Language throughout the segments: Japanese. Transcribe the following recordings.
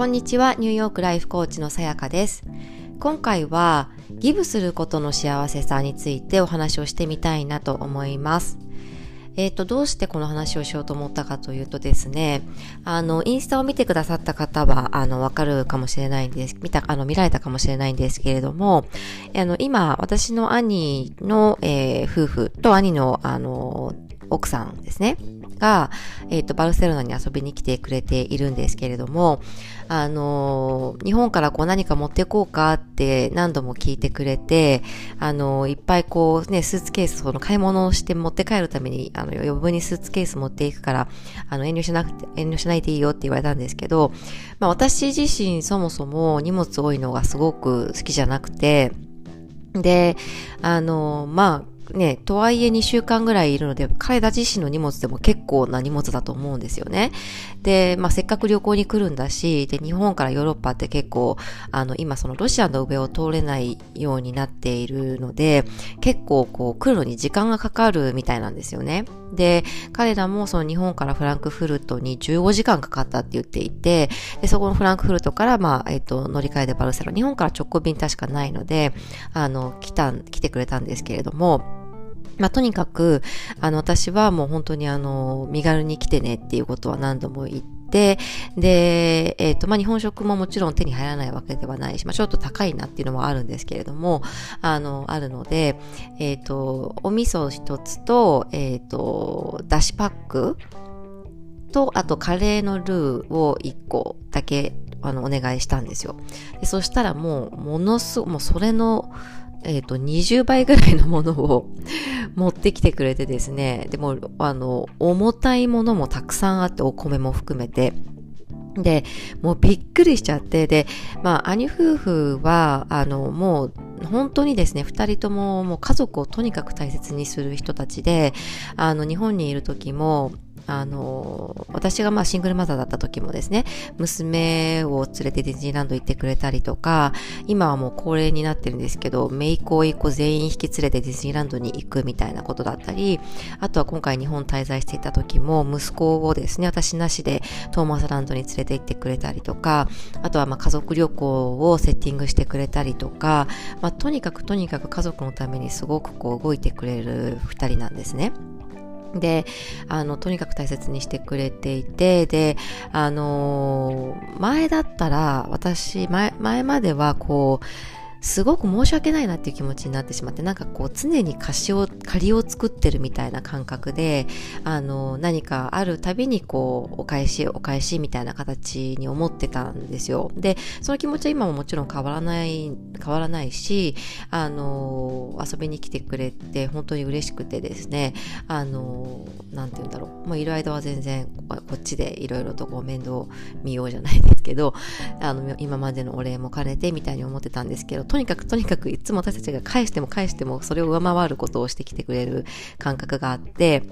こんにちは、ニューヨークライフコーチのさやかです。今回は、ギブすることの幸せさについてお話をしてみたいなと思います。えっ、ー、と、どうしてこの話をしようと思ったかというとですね、あの、インスタを見てくださった方は、あの、わかるかもしれないんです、見た、あの、見られたかもしれないんですけれども、あの、今、私の兄の、えー、夫婦と兄の、あの、奥さんですね。が、えっ、ー、と、バルセロナに遊びに来てくれているんですけれども、あのー、日本からこう何か持ってこうかって何度も聞いてくれて、あのー、いっぱいこうね、スーツケース、その買い物をして持って帰るために、あの、余分にスーツケース持っていくから、あの、遠慮しなくて、遠慮しないでいいよって言われたんですけど、まあ私自身そもそも荷物多いのがすごく好きじゃなくて、で、あの、まあ、ね、とはいえ2週間ぐらいいるので、彼ら自身の荷物でも結構な荷物だと思うんですよね。で、まあ、せっかく旅行に来るんだし、で、日本からヨーロッパって結構、あの、今そのロシアの上を通れないようになっているので、結構こう来るのに時間がかかるみたいなんですよね。で、彼らもその日本からフランクフルトに15時間かかったって言っていて、で、そこのフランクフルトから、まあ、えっ、と、乗り換えでバルセロ、日本から直行便確かないので、あの、来た、来てくれたんですけれども、まあ、とにかく、あの、私はもう本当にあの、身軽に来てねっていうことは何度も言って、で、えっ、ー、と、まあ、日本食ももちろん手に入らないわけではないし、まあ、ちょっと高いなっていうのもあるんですけれども、あの、あるので、えっ、ー、と、お味噌一つと、えっ、ー、と、だしパックと、あとカレーのルーを一個だけ、あの、お願いしたんですよ。でそしたらもう、ものすごもうそれの、えっ、ー、と、20倍ぐらいのものを 持ってきてくれてですね、でも、あの、重たいものもたくさんあって、お米も含めて、で、もうびっくりしちゃって、で、まあ、兄夫婦は、あの、もう、本当にですね、二人とももう家族をとにかく大切にする人たちで、あの、日本にいる時も、あの、私がまあシングルマザーだった時もですね、娘を連れてディズニーランド行ってくれたりとか、今はもう恒例になってるんですけど、姪っ子一個全員引き連れてディズニーランドに行くみたいなことだったり、あとは今回日本滞在していた時も、息子をですね、私なしでトーマスランドに連れて行ってくれたりとか、あとはまあ家族旅行をセッティングしてくれたりとか、まあとにかくとにかく家族のためにすごくこう動いてくれる二人なんですね。で、あの、とにかく大切にしてくれていて、で、あの前だったら、私、前、前まではこう、すごく申し訳ないなっていう気持ちになってしまって、なんかこう常に貸しを、借りを作ってるみたいな感覚で、あの、何かあるたびにこう、お返し、お返しみたいな形に思ってたんですよ。で、その気持ちは今ももちろん変わらない、変わらないし、あの、遊びに来てくれて本当に嬉しくてですね、あの、なんて言うんだろう。もういる間は全然こっちでいろいろとこう面倒見ようじゃないですけど、あの、今までのお礼も兼ねてみたいに思ってたんですけど、とにかくとにかくいつも私たちが返しても返してもそれを上回ることをしてきてくれる感覚があって、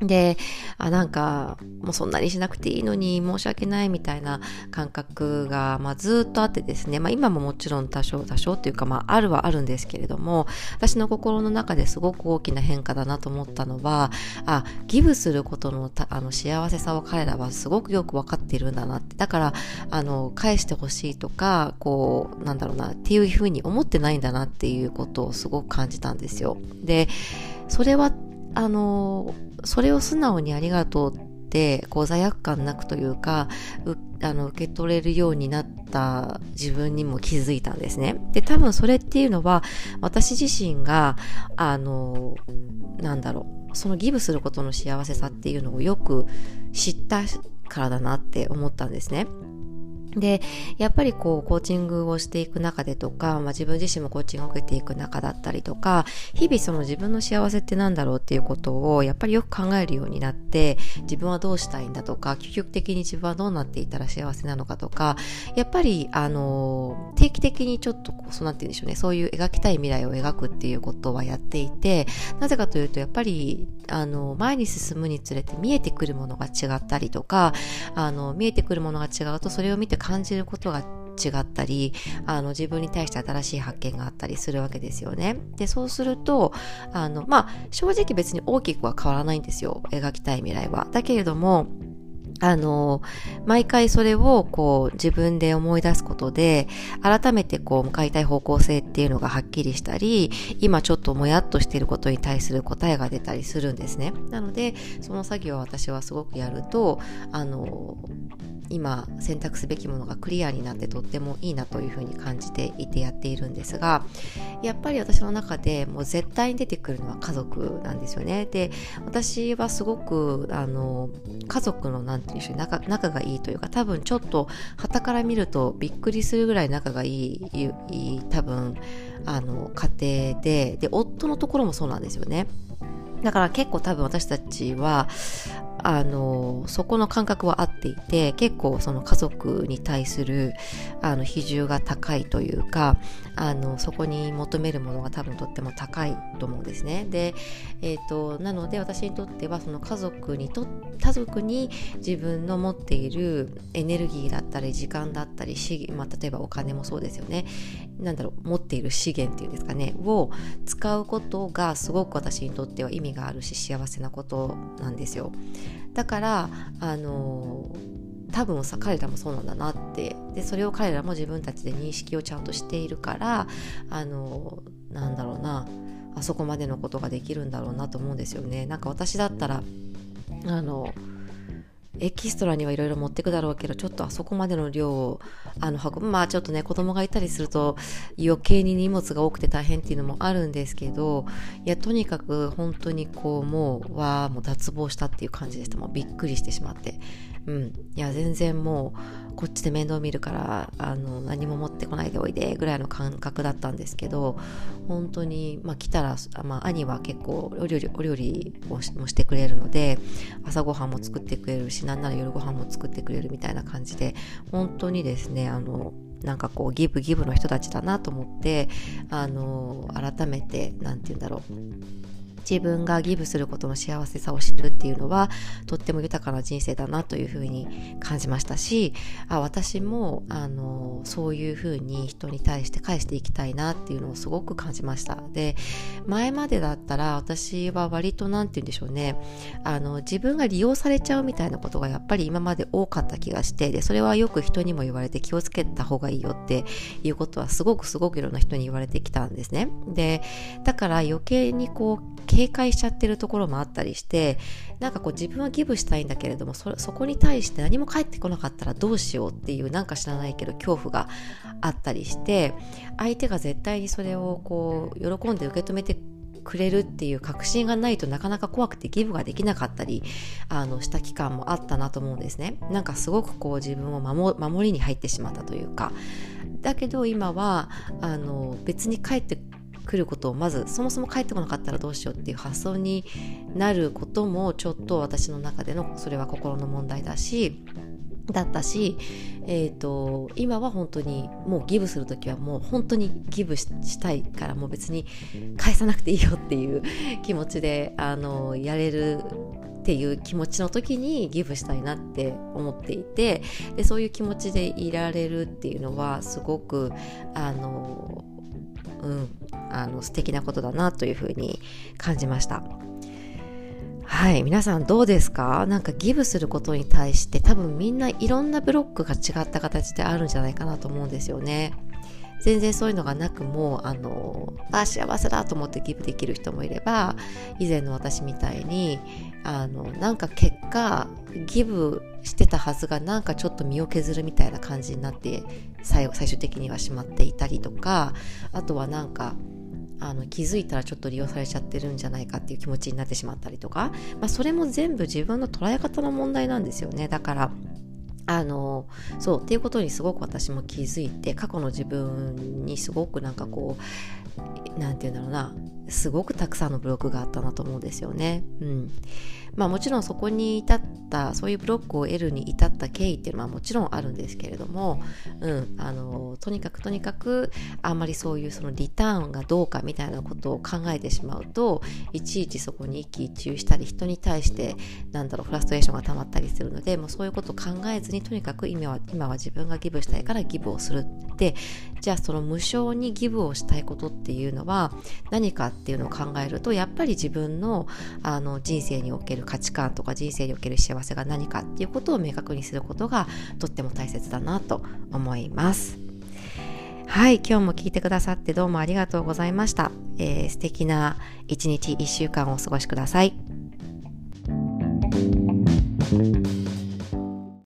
で、あ、なんか、もうそんなにしなくていいのに申し訳ないみたいな感覚が、まあずっとあってですね、まあ今ももちろん多少、多少っていうか、まああるはあるんですけれども、私の心の中ですごく大きな変化だなと思ったのは、あ、ギブすることのあの幸せさを彼らはすごくよくわかっているんだなって。だから、あの、返してほしいとか、こう、なんだろうな、っていうふうに思ってないんだなっていうことをすごく感じたんですよ。で、それはあの、それを素直にありがとうって、こう罪悪感なくというか、あの受け取れるようになった自分にも気づいたんですね。で、多分それっていうのは、私自身が、あの、なんだろう、そのギブすることの幸せさっていうのをよく知ったからだなって思ったんですね。で、やっぱりこう、コーチングをしていく中でとか、まあ自分自身もコーチングを受けていく中だったりとか、日々その自分の幸せって何だろうっていうことを、やっぱりよく考えるようになって、自分はどうしたいんだとか、究極的に自分はどうなっていたら幸せなのかとか、やっぱり、あの、定期的にちょっとこう、そうなって言うんでしょうね、そういう描きたい未来を描くっていうことはやっていて、なぜかというと、やっぱり、あの、前に進むにつれて見えてくるものが違ったりとか、あの、見えてくるものが違うと、それを見て感じることが違ったり、あの、自分に対して新しい発見があったりするわけですよね。で、そうすると、あの、まあ、正直別に大きくは変わらないんですよ。描きたい未来は。だけれども、あの、毎回それをこう自分で思い出すことで、改めてこう向かいたい方向性っていうのがはっきりしたり、今ちょっともやっとしていることに対する答えが出たりするんですね。なので、その作業は私はすごくやると、あの、今選択すべきものがクリアになってとってもいいなというふうに感じていてやっているんですがやっぱり私の中でもう絶対に出てくるのは家族なんですよね。で私はすごくあの家族の何て言うんでしょう仲仲がいいというか多分ちょっと旗から見るとびっくりするぐらい仲がいいいい多分あの家庭でで夫のところもそうなんですよね。だから結構多分私たちはあのそこの感覚は合っていて結構その家族に対するあの比重が高いというかあのそこに求めるものが多分とっても高いと思うんですねで、えーと、なので私にとってはその家族にと家族に自分の持っているエネルギーだったり時間だったり資、まあ、例えばお金もそうですよねなんだろう持っている資源っていうんですかねを使うことがすごく私にとっては意味があるし幸せなことなんですよ。だからあの多分さ彼らもそうなんだなって。でそれを彼らも自分たちで認識をちゃんとしているからあのなんだろうな。あそこまでのことができるんだろうなと思うんですよね。なんか私だったらあのエキストラにはいろいろ持ってくだろうけどちょっとあそこまでの量をあの運ぶ。まあちょっとね子供がいたりすると余計に荷物が多くて大変っていうのもあるんですけどいやとにかく本当にこうもうわあもう脱帽したっていう感じでした。もうびっくりしてしまって。うん、いや全然もうこっちで面倒見るからあの何も持ってこないでおいでぐらいの感覚だったんですけど本当に、まあ、来たら、まあ、兄は結構お料理お料理をしもしてくれるので朝ごはんも作ってくれるしなんなら夜ご飯も作ってくれるみたいな感じで本当にですねあのなんかこうギブギブの人たちだなと思ってあの改めて何て言うんだろう。自分がギブすることの幸せさを知るっていうのはとっても豊かな人生だなというふうに感じましたしあ私もあのそういうふうに人に対して返していきたいなっていうのをすごく感じました。で前までだったら私は割と何て言うんでしょうね。あの自分が利用されちゃうみたいなことがやっぱり今まで多かった気がしてでそれはよく人にも言われて気をつけた方がいいよっていうことはすごくすごくいろんな人に言われてきたんですね。でだから余計にこう警戒しちゃってるところもあったりしてなんかこう自分はギブしたいんだけれどもそそこに対して何も返ってこなかったらどうしようっていうなんか知らないけど恐怖があったりして相手が絶対にそれをこう喜んで受け止めてくれるっていう確信がないとなかなか怖くてギブができなかったりあのした期間もあったなと思うんですね。なんかすごくこう自分を守守りに入ってしまったというか。だけど今はあの別に帰って来ることをまずそもそも帰ってこなかったらどうしようっていう発想になることもちょっと私の中でのそれは心の問題だしだったし、えーと、今は本当にもうギブする時はもう本当にギブしたいからもう別に返さなくていいよっていう気持ちであのやれるっていう気持ちの時にギブしたいなって思っていてでそういう気持ちでいられるっていうのはすごくあのうん、あの素敵なことだなというふうに感じました。はい、皆さんどうですか？なんかギブすることに対して多分みんないろんなブロックが違った形であるんじゃないかなと思うんですよね。全然そういうのがなくもあのあ幸せだと思ってギブできる人もいれば以前の私みたいにあのなんか結果ギブしてたはずがなんかちょっと身を削るみたいな感じになって最最終的にはしまっていたりとかあとはなんかあの気づいたらちょっと利用されちゃってるんじゃないかっていう気持ちになってしまったりとか、まあ、それも全部自分の捉え方の問題なんですよね。だからあのそうっていうことにすごく私も気づいて過去の自分にすごくなんかこう何て言うんだろうな。すごくたくさんのブロックがあったなと思うんですよね。うん。まあもちろんそこに至ったそういうブロックを得るに至った経緯っていうのはもちろんあるんですけれども、うん、あのとにかくとにかくあんまりそういうそのリターンがどうかみたいなことを考えてしまうといちいちそこに一喜一憂したり人に対してなんだろうフラストレーションが溜まったりするのでもうそういうことを考えずにとにかく今は今は自分がギブしたいからギブをするって。じゃあその無償にギブをしたいことっていうのは何かってっていうのを考えるとやっぱり自分のあの人生における価値観とか人生における幸せが何かっていうことを明確にすることがとっても大切だなと思います。はい今日も聞いてくださってどうもありがとうございました、えー、素敵な一日一週間をお過ごしください。thank you